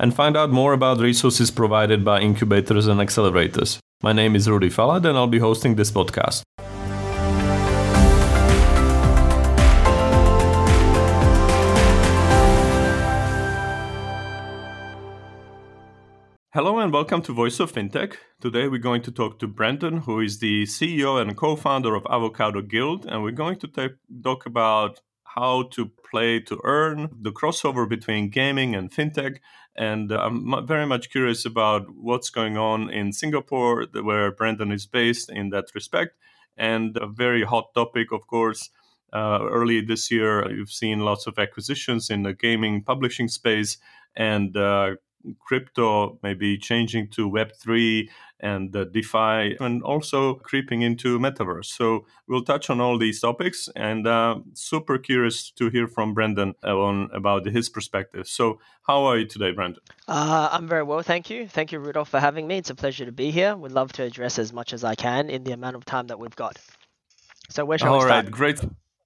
and find out more about resources provided by incubators and accelerators. My name is Rudy Falat, and I'll be hosting this podcast. Hello and welcome to Voice of Fintech. Today we're going to talk to Brendan, who is the CEO and co founder of Avocado Guild, and we're going to take, talk about how to play to earn, the crossover between gaming and fintech. And I'm very much curious about what's going on in Singapore, where Brendan is based in that respect. And a very hot topic, of course. Uh, early this year, you've seen lots of acquisitions in the gaming publishing space, and uh, crypto maybe changing to Web3 and uh, DeFi, and also creeping into metaverse. So we'll touch on all these topics, and uh, super curious to hear from Brendan on about his perspective. So, how are you today, Brendan? Uh, I'm very well, thank you. Thank you, Rudolph, for having me. It's a pleasure to be here. Would love to address as much as I can in the amount of time that we've got. So, where shall all we start? All right, great.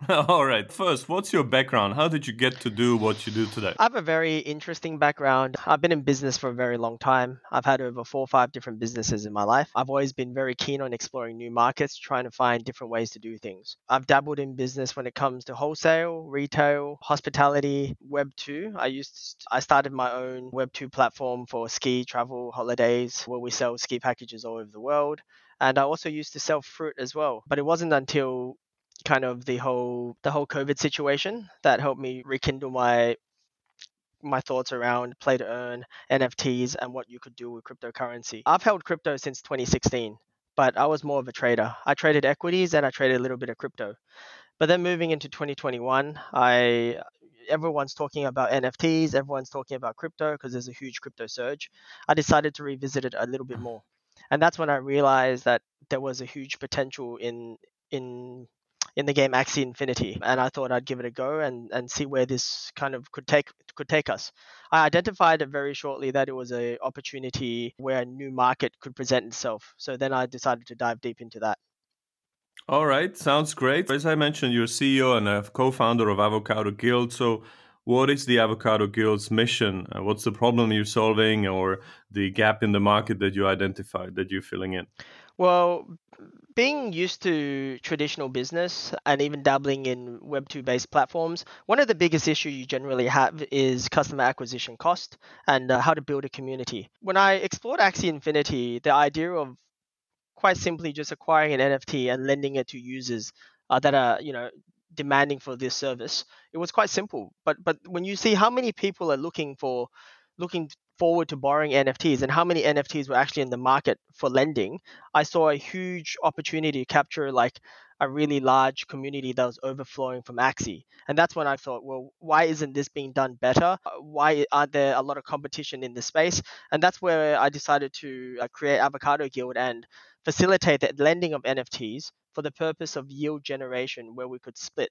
All right. First, what's your background? How did you get to do what you do today? I have a very interesting background. I've been in business for a very long time. I've had over four or five different businesses in my life. I've always been very keen on exploring new markets, trying to find different ways to do things. I've dabbled in business when it comes to wholesale, retail, hospitality, Web 2. I used to, I started my own Web 2 platform for ski, travel, holidays, where we sell ski packages all over the world and I also used to sell fruit as well. But it wasn't until kind of the whole the whole COVID situation that helped me rekindle my my thoughts around play to earn, NFTs, and what you could do with cryptocurrency. I've held crypto since 2016, but I was more of a trader. I traded equities and I traded a little bit of crypto. But then moving into 2021, I everyone's talking about NFTs, everyone's talking about crypto because there's a huge crypto surge. I decided to revisit it a little bit mm. more. And that's when I realized that there was a huge potential in in in the game Axie Infinity, and I thought I'd give it a go and, and see where this kind of could take could take us. I identified it very shortly that it was an opportunity where a new market could present itself. So then I decided to dive deep into that. All right, sounds great. As I mentioned, you're CEO and a co-founder of Avocado Guild. So what is the Avocado Guild's mission? Uh, what's the problem you're solving or the gap in the market that you identified that you're filling in? Well, being used to traditional business and even dabbling in Web2 based platforms, one of the biggest issues you generally have is customer acquisition cost and uh, how to build a community. When I explored Axie Infinity, the idea of quite simply just acquiring an NFT and lending it to users uh, that are, you know, demanding for this service, it was quite simple. But but when you see how many people are looking for looking forward to borrowing NFTs and how many NFTs were actually in the market for lending, I saw a huge opportunity to capture like a really large community that was overflowing from Axie. And that's when I thought, well, why isn't this being done better? Why aren't there a lot of competition in this space? And that's where I decided to uh, create Avocado Guild and facilitate the lending of NFTs for the purpose of yield generation where we could split.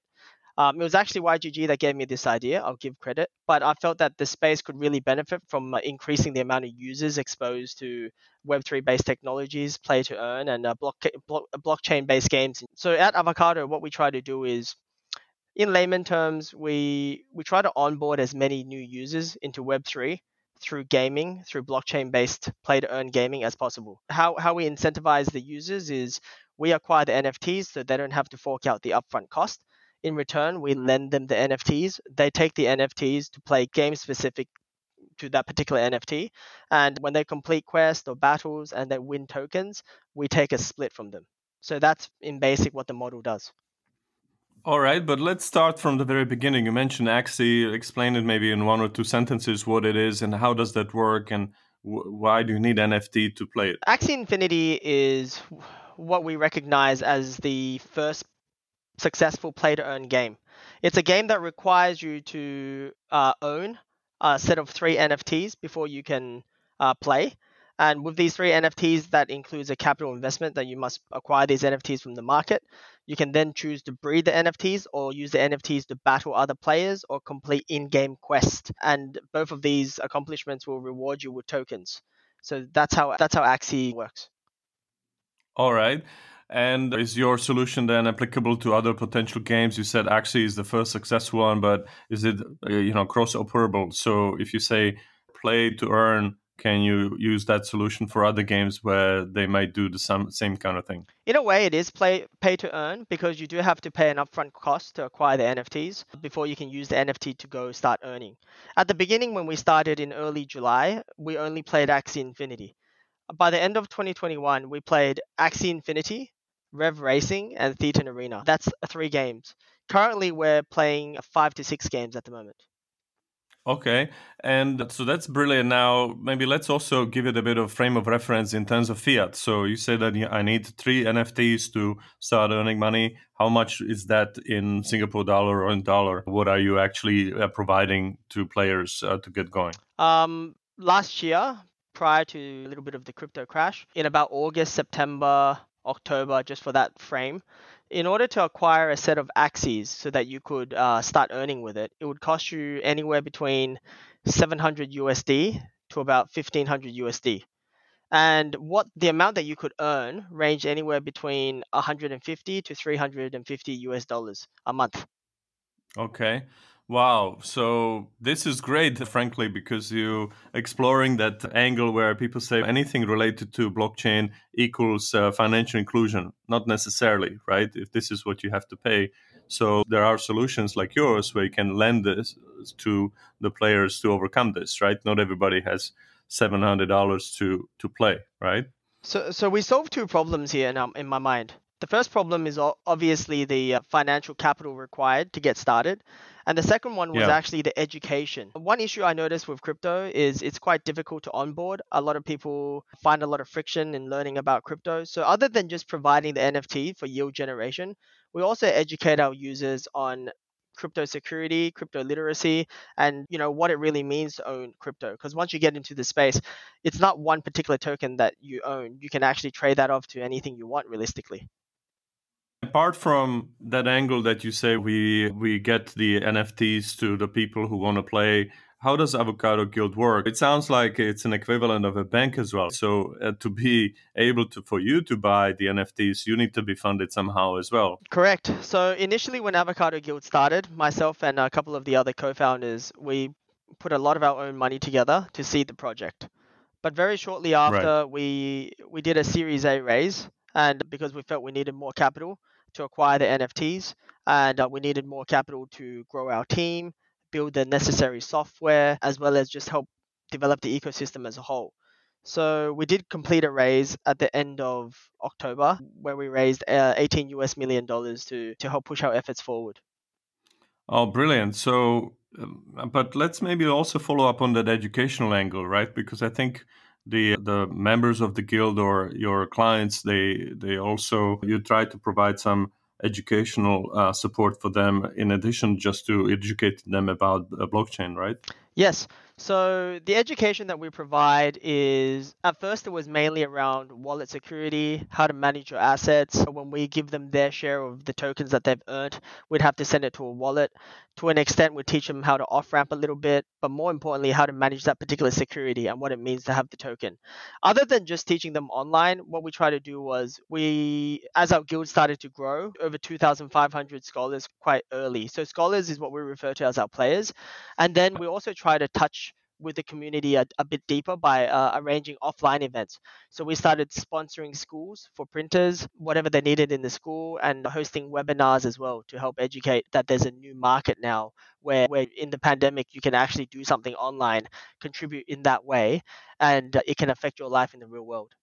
Um, it was actually YGG that gave me this idea. I'll give credit, but I felt that the space could really benefit from uh, increasing the amount of users exposed to Web3 based technologies, play to earn, and uh, block, block, blockchain based games. So at Avocado, what we try to do is, in layman terms, we we try to onboard as many new users into Web3 through gaming, through blockchain based play to earn gaming as possible. How how we incentivize the users is we acquire the NFTs so they don't have to fork out the upfront cost in return, we lend them the NFTs. They take the NFTs to play game specific to that particular NFT. And when they complete quests or battles and they win tokens, we take a split from them. So that's in basic what the model does. All right, but let's start from the very beginning. You mentioned Axie. Explain it maybe in one or two sentences what it is and how does that work and why do you need NFT to play it? Axie Infinity is what we recognize as the first successful play to earn game. It's a game that requires you to uh, own a set of three NFTs before you can uh, play. And with these three NFTs, that includes a capital investment that you must acquire these NFTs from the market. You can then choose to breed the NFTs or use the NFTs to battle other players or complete in game quests. And both of these accomplishments will reward you with tokens. So that's how that's how Axie works. All right. And is your solution then applicable to other potential games? You said Axie is the first successful one, but is it uh, you know cross operable? So if you say play to earn can you use that solution for other games where they might do the same, same kind of thing? In a way, it is play, pay to earn because you do have to pay an upfront cost to acquire the NFTs before you can use the NFT to go start earning. At the beginning, when we started in early July, we only played Axie Infinity. By the end of 2021, we played Axie Infinity, Rev Racing, and Thetan Arena. That's three games. Currently, we're playing five to six games at the moment. Okay, and so that's brilliant. Now, maybe let's also give it a bit of frame of reference in terms of fiat. So you said that I need three NFTs to start earning money. How much is that in Singapore dollar or in dollar? What are you actually uh, providing to players uh, to get going? Um, last year, prior to a little bit of the crypto crash, in about August, September, October, just for that frame, in order to acquire a set of Axies so that you could uh, start earning with it, it would cost you anywhere between 700 USD to about 1500 USD. And what the amount that you could earn ranged anywhere between 150 to 350 US dollars a month. Okay. Wow. So this is great, frankly, because you exploring that angle where people say anything related to blockchain equals uh, financial inclusion. Not necessarily, right? If this is what you have to pay. So there are solutions like yours where you can lend this to the players to overcome this, right? Not everybody has seven hundred dollars to to play, right? So so we solve two problems here in, um, in my mind. The first problem is obviously the uh, financial capital required to get started. And the second one was yeah. actually the education. One issue I noticed with crypto is it's quite difficult to onboard. A lot of people find a lot of friction in learning about crypto. So, other than just providing the NFT for yield generation, we also educate our users on crypto security, crypto literacy, and you know what it really means to own crypto. Because once you get into the space, it's not one particular token that you own. You can actually trade that off to anything you want realistically. Apart from that angle that you say we we get the NFTs to the people who want to play, how does Avocado Guild work? It sounds like it's an equivalent of a bank as well. So uh, to be able to for you to buy the NFTs, you need to be funded somehow as well. Correct. So initially, when Avocado Guild started, myself and a couple of the other co-founders, we put a lot of our own money together to seed the project. But very shortly after, right. we we did a Series A raise, and because we felt we needed more capital, to acquire the NFTs, and uh, we needed more capital to grow our team, build the necessary software, as well as just help develop the ecosystem as a whole. So we did complete a raise at the end of October, where we raised uh, 18 US million dollars to to help push our efforts forward. Oh, brilliant! So, um, but let's maybe also follow up on that educational angle, right? Because I think the the members of the guild or your clients they they also you try to provide some educational uh, support for them in addition just to educate them about blockchain right yes so the education that we provide is at first it was mainly around wallet security, how to manage your assets. When we give them their share of the tokens that they've earned, we'd have to send it to a wallet. To an extent, we teach them how to off ramp a little bit, but more importantly, how to manage that particular security and what it means to have the token. Other than just teaching them online, what we try to do was we, as our guild started to grow, over 2,500 scholars quite early. So scholars is what we refer to as our players, and then we also try to touch with the community a, a bit deeper by uh, arranging offline events. So we started sponsoring schools for printers, whatever they needed in the school, and hosting webinars as well to help educate that there's a new market now where, where in the pandemic you can actually do something online, contribute in that way, and it can affect your life in the real world.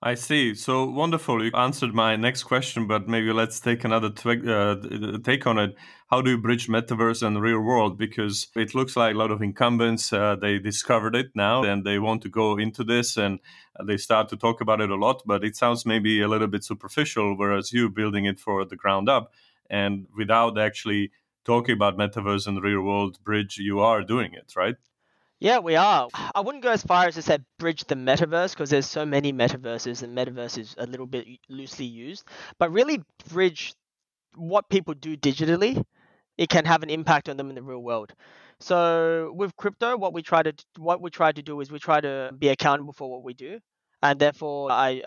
I see. So wonderful. You answered my next question, but maybe let's take another uh, take on it. How do you bridge metaverse and real world? Because it looks like a lot of incumbents uh, they discovered it now and they want to go into this and they start to talk about it a lot. But it sounds maybe a little bit superficial, whereas you're building it for the ground up and without actually talking about metaverse and real world bridge, you are doing it, right? Yeah, we are. I wouldn't go as far as to say bridge the metaverse because there's so many metaverses and metaverse is a little bit loosely used, but really bridge what people do digitally. It can have an impact on them in the real world. So with crypto, what we try to what we try to do is we try to be accountable for what we do and therefore I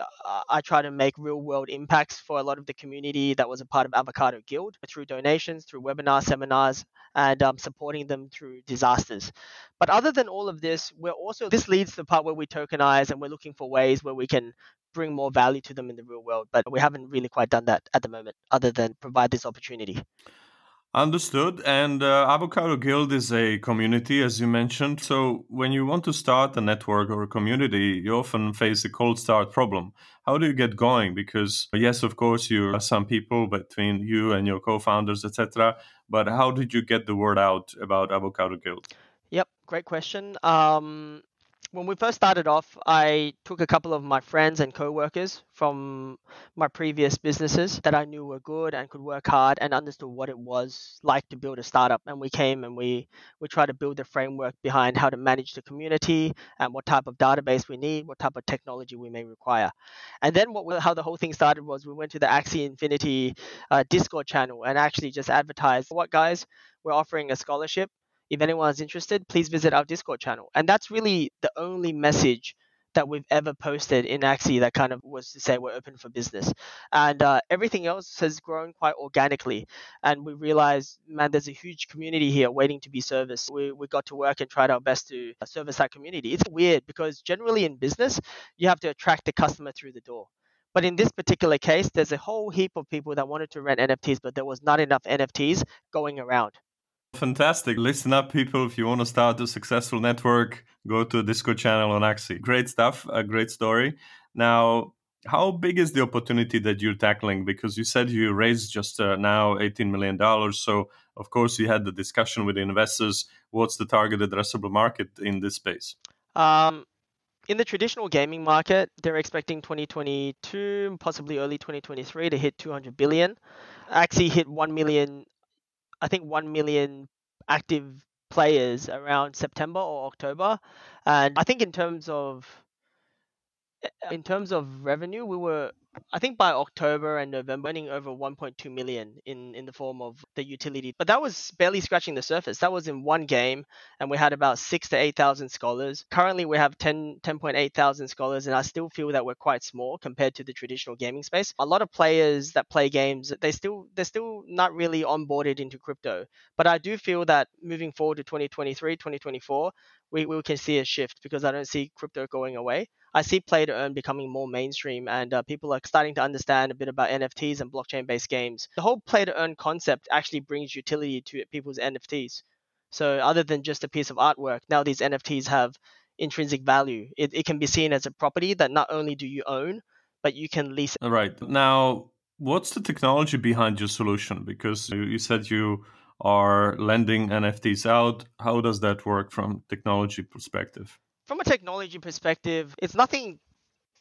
I try to make real world impacts for a lot of the community that was a part of Avocado Guild through donations, through webinars, seminars, and um, supporting them through disasters. But other than all of this, we're also this leads to the part where we tokenize and we're looking for ways where we can bring more value to them in the real world. But we haven't really quite done that at the moment, other than provide this opportunity. Understood. And uh, Avocado Guild is a community, as you mentioned. So when you want to start a network or a community, you often face a cold start problem. How do you get going? Because yes, of course, you are some people between you and your co-founders, etc. But how did you get the word out about Avocado Guild? Yep, great question. Um, when we first started off, I took a couple of my friends and co-workers from my previous businesses that I knew were good and could work hard and understood what it was like to build a startup. And we came and we we tried to build the framework behind how to manage the community and what type of database we need, what type of technology we may require. And then what how the whole thing started was we went to the Axie Infinity uh, Discord channel and actually just advertised, what guys, we're offering a scholarship if anyone's interested, please visit our Discord channel. And that's really the only message that we've ever posted in Axie that kind of was to say we're open for business. And uh, everything else has grown quite organically. And we realized, man, there's a huge community here waiting to be serviced. We, we got to work and tried our best to service that community. It's weird because generally in business, you have to attract the customer through the door. But in this particular case, there's a whole heap of people that wanted to rent NFTs, but there was not enough NFTs going around. Fantastic. Listen up, people. If you want to start a successful network, go to a Discord channel on Axie. Great stuff. A great story. Now, how big is the opportunity that you're tackling? Because you said you raised just uh, now $18 million. So, of course, you had the discussion with the investors. What's the target addressable market in this space? Um, in the traditional gaming market, they're expecting 2022, possibly early 2023, to hit 200 billion. Axie hit 1 million I think 1 million active players around September or October. And I think in terms of eh, in terms of revenue, we were I think by October and November, earning over 1.2 million in, in the form of the utility. But that was barely scratching the surface. That was in one game, and we had about six to 8,000 scholars. Currently, we have 10, 10.8 thousand scholars, and I still feel that we're quite small compared to the traditional gaming space. A lot of players that play games, they still they're still not really onboarded into crypto. But I do feel that moving forward to 2023, 2024, we, we can see a shift because I don't see crypto going away. I see play to earn becoming more mainstream, and uh, people are starting to understand a bit about NFTs and blockchain based games. The whole play to earn concept actually brings utility to people's NFTs. So, other than just a piece of artwork, now these NFTs have intrinsic value. It, it can be seen as a property that not only do you own, but you can lease. All right. Now, what's the technology behind your solution? Because you said you are lending NFTs out. How does that work from technology perspective? From a technology perspective, it's nothing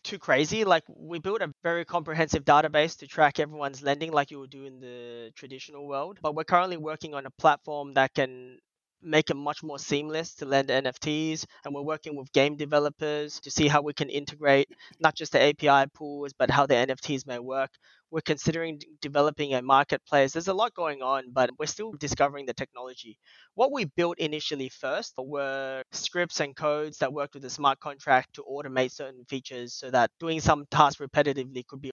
too crazy. Like we built a very comprehensive database to track everyone's lending like you would do in the traditional world. But we're currently working on a platform that can make it much more seamless to lend NFTs. And we're working with game developers to see how we can integrate not just the API pools, but how the NFTs may work. We're considering developing a marketplace. There's a lot going on, but we're still discovering the technology. What we built initially first were scripts and codes that worked with a smart contract to automate certain features so that doing some tasks repetitively could be.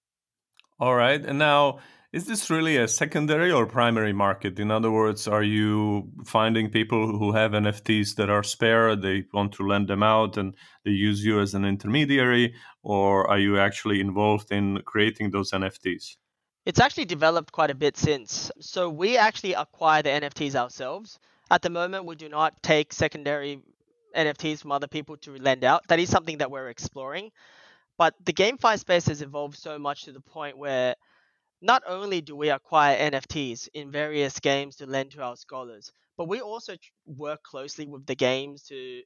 All right. And now, is this really a secondary or primary market? In other words, are you finding people who have NFTs that are spare, they want to lend them out and they use you as an intermediary, or are you actually involved in creating those NFTs? It's actually developed quite a bit since. So we actually acquire the NFTs ourselves. At the moment, we do not take secondary NFTs from other people to lend out. That is something that we're exploring. But the GameFi space has evolved so much to the point where not only do we acquire NFTs in various games to lend to our scholars, but we also work closely with the games to,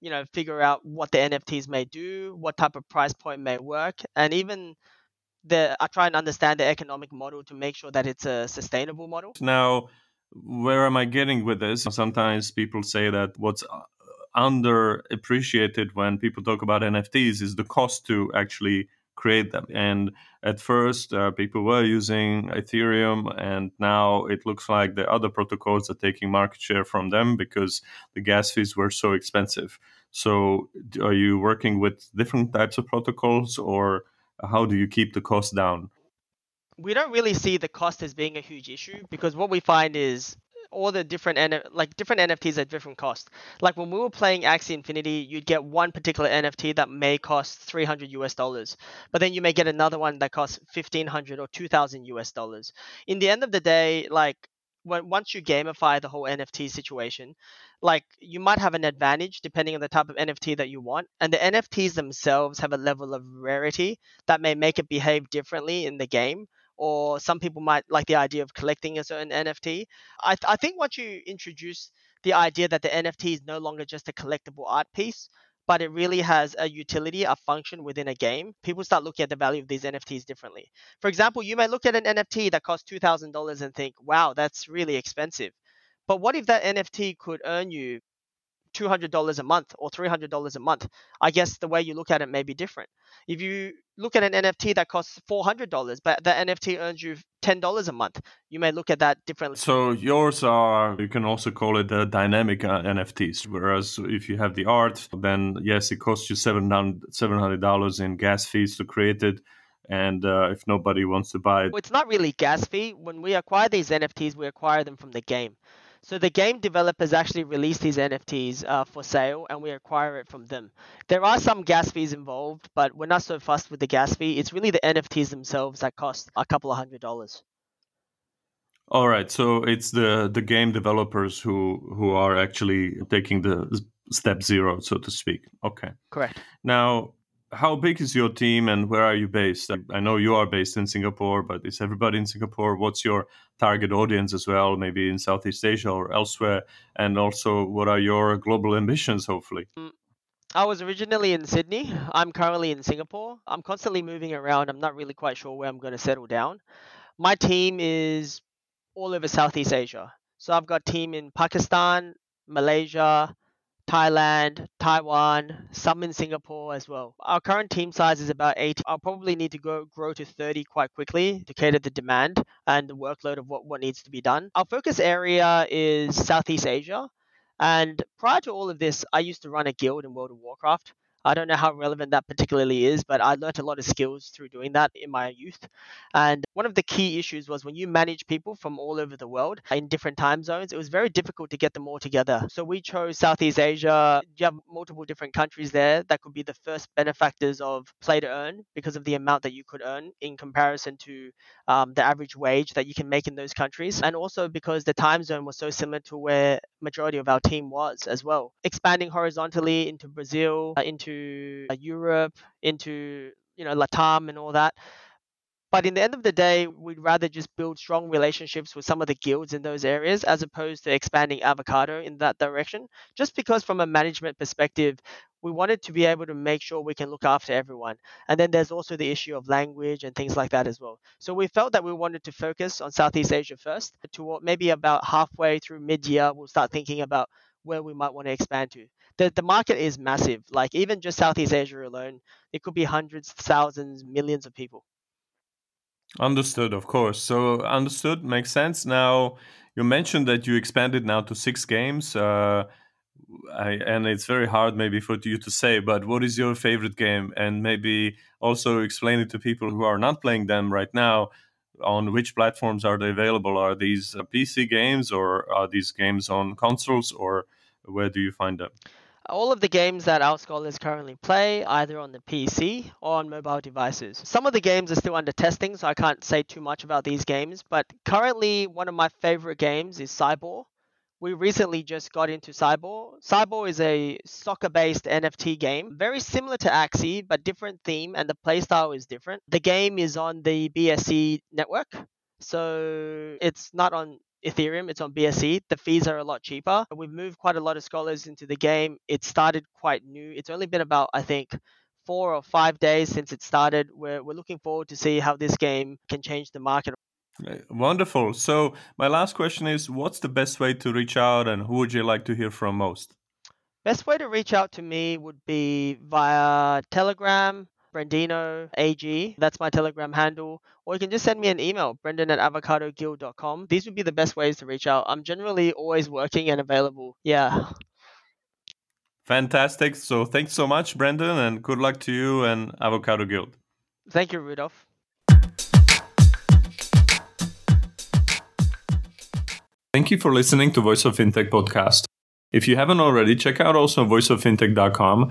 you know, figure out what the NFTs may do, what type of price point may work, and even the I try and understand the economic model to make sure that it's a sustainable model. Now, where am I getting with this? Sometimes people say that what's uh, underappreciated when people talk about NFTs is the cost to actually create them. And at first, uh, people were using Ethereum, and now it looks like the other protocols are taking market share from them because the gas fees were so expensive. So, are you working with different types of protocols, or how do you keep the cost down? We don't really see the cost as being a huge issue because what we find is all the different N- like different NFTs at different cost. Like when we were playing Axie Infinity, you'd get one particular NFT that may cost 300 US dollars, but then you may get another one that costs 1500 or 2000 US dollars. In the end of the day, like when once you gamify the whole NFT situation, like you might have an advantage depending on the type of NFT that you want, and the NFTs themselves have a level of rarity that may make it behave differently in the game or some people might like the idea of collecting a certain NFT. I, th- I think once you introduce the idea that the NFT is no longer just a collectible art piece, but it really has a utility, a function within a game, people start looking at the value of these NFTs differently. For example, you may look at an NFT that costs $2,000 and think, wow, that's really expensive. But what if that NFT could earn you $200 a month or $300 a month? I guess the way you look at it may be different. If you look at an NFT that costs $400, but the NFT earns you $10 a month, you may look at that differently. So yours are, you can also call it the dynamic uh, NFTs. Whereas if you have the art, then yes, it costs you $700 in gas fees to create it and uh, if nobody wants to buy it. It's not really gas fee. When we acquire these NFTs, we acquire them from the game. So the game developers actually release these NFTs uh, for sale, and we acquire it from them. There are some gas fees involved, but we're not so fussed with the gas fee. It's really the NFTs themselves that cost a couple of hundred dollars. All right, so it's the the game developers who who are actually taking the step zero, so to speak. Okay, correct. Now, how big is your team and where are you based? I know you are based in Singapore, but is everybody in Singapore? What's your target audience as well, maybe in Southeast Asia or elsewhere? And also, what are your global ambitions, hopefully? Mm, I was originally in Sydney. I'm currently in Singapore. I'm constantly moving around. I'm not really quite sure where I'm going to settle down. My team is all over Southeast Asia. So I've got team in Pakistan, Malaysia, Thailand, Taiwan, some in Singapore as well. Our current team size is about 80. I'll probably need to go grow to 30 quite quickly to cater the demand and the workload of what, what needs to be done. Our focus area is Southeast Asia. And prior to all of this, I used to run a guild in World of Warcraft. I don't know how relevant that particularly is, but I learned a lot of skills through doing that in my youth. And one of the key issues was when you manage people from all over the world in different time zones, it was very difficult to get them all together. So we chose Southeast Asia. You have multiple different countries there that could be the first benefactors of play to earn because of the amount that you could earn in comparison to um, the average wage that you can make in those countries. And also because the time zone was so similar to where majority of our team was as well. Expanding horizontally into Brazil, uh, into Europe, into you know Latam and all that. But in the end of the day, we'd rather just build strong relationships with some of the guilds in those areas as opposed to expanding avocado in that direction. Just because, from a management perspective, we wanted to be able to make sure we can look after everyone. And then there's also the issue of language and things like that as well. So we felt that we wanted to focus on Southeast Asia first. To maybe about halfway through mid year, we'll start thinking about where we might want to expand to. The, the market is massive. Like even just Southeast Asia alone, it could be hundreds, thousands, millions of people. Understood, of course. So understood makes sense. Now you mentioned that you expanded now to six games. Uh, I, and it's very hard maybe for you to say, but what is your favorite game? And maybe also explain it to people who are not playing them right now. On which platforms are they available? Are these uh, PC games or are these games on consoles or where do you find them? All of the games that our scholars currently play either on the PC or on mobile devices. Some of the games are still under testing, so I can't say too much about these games, but currently one of my favorite games is CyBall. We recently just got into CyBall. CyBall is a soccer based NFT game, very similar to Axie, but different theme, and the playstyle is different. The game is on the BSC network, so it's not on Ethereum, it's on BSC. The fees are a lot cheaper. We've moved quite a lot of scholars into the game. It started quite new. It's only been about, I think, four or five days since it started. We're, we're looking forward to see how this game can change the market. Wonderful. So, my last question is what's the best way to reach out and who would you like to hear from most? Best way to reach out to me would be via Telegram, Brendino AG. That's my Telegram handle. Or you can just send me an email, brendan at avocadoguild.com. These would be the best ways to reach out. I'm generally always working and available. Yeah. Fantastic. So thanks so much, Brendan, and good luck to you and Avocado Guild. Thank you, Rudolph. Thank you for listening to Voice of Fintech podcast. If you haven't already, check out also voiceoffintech.com,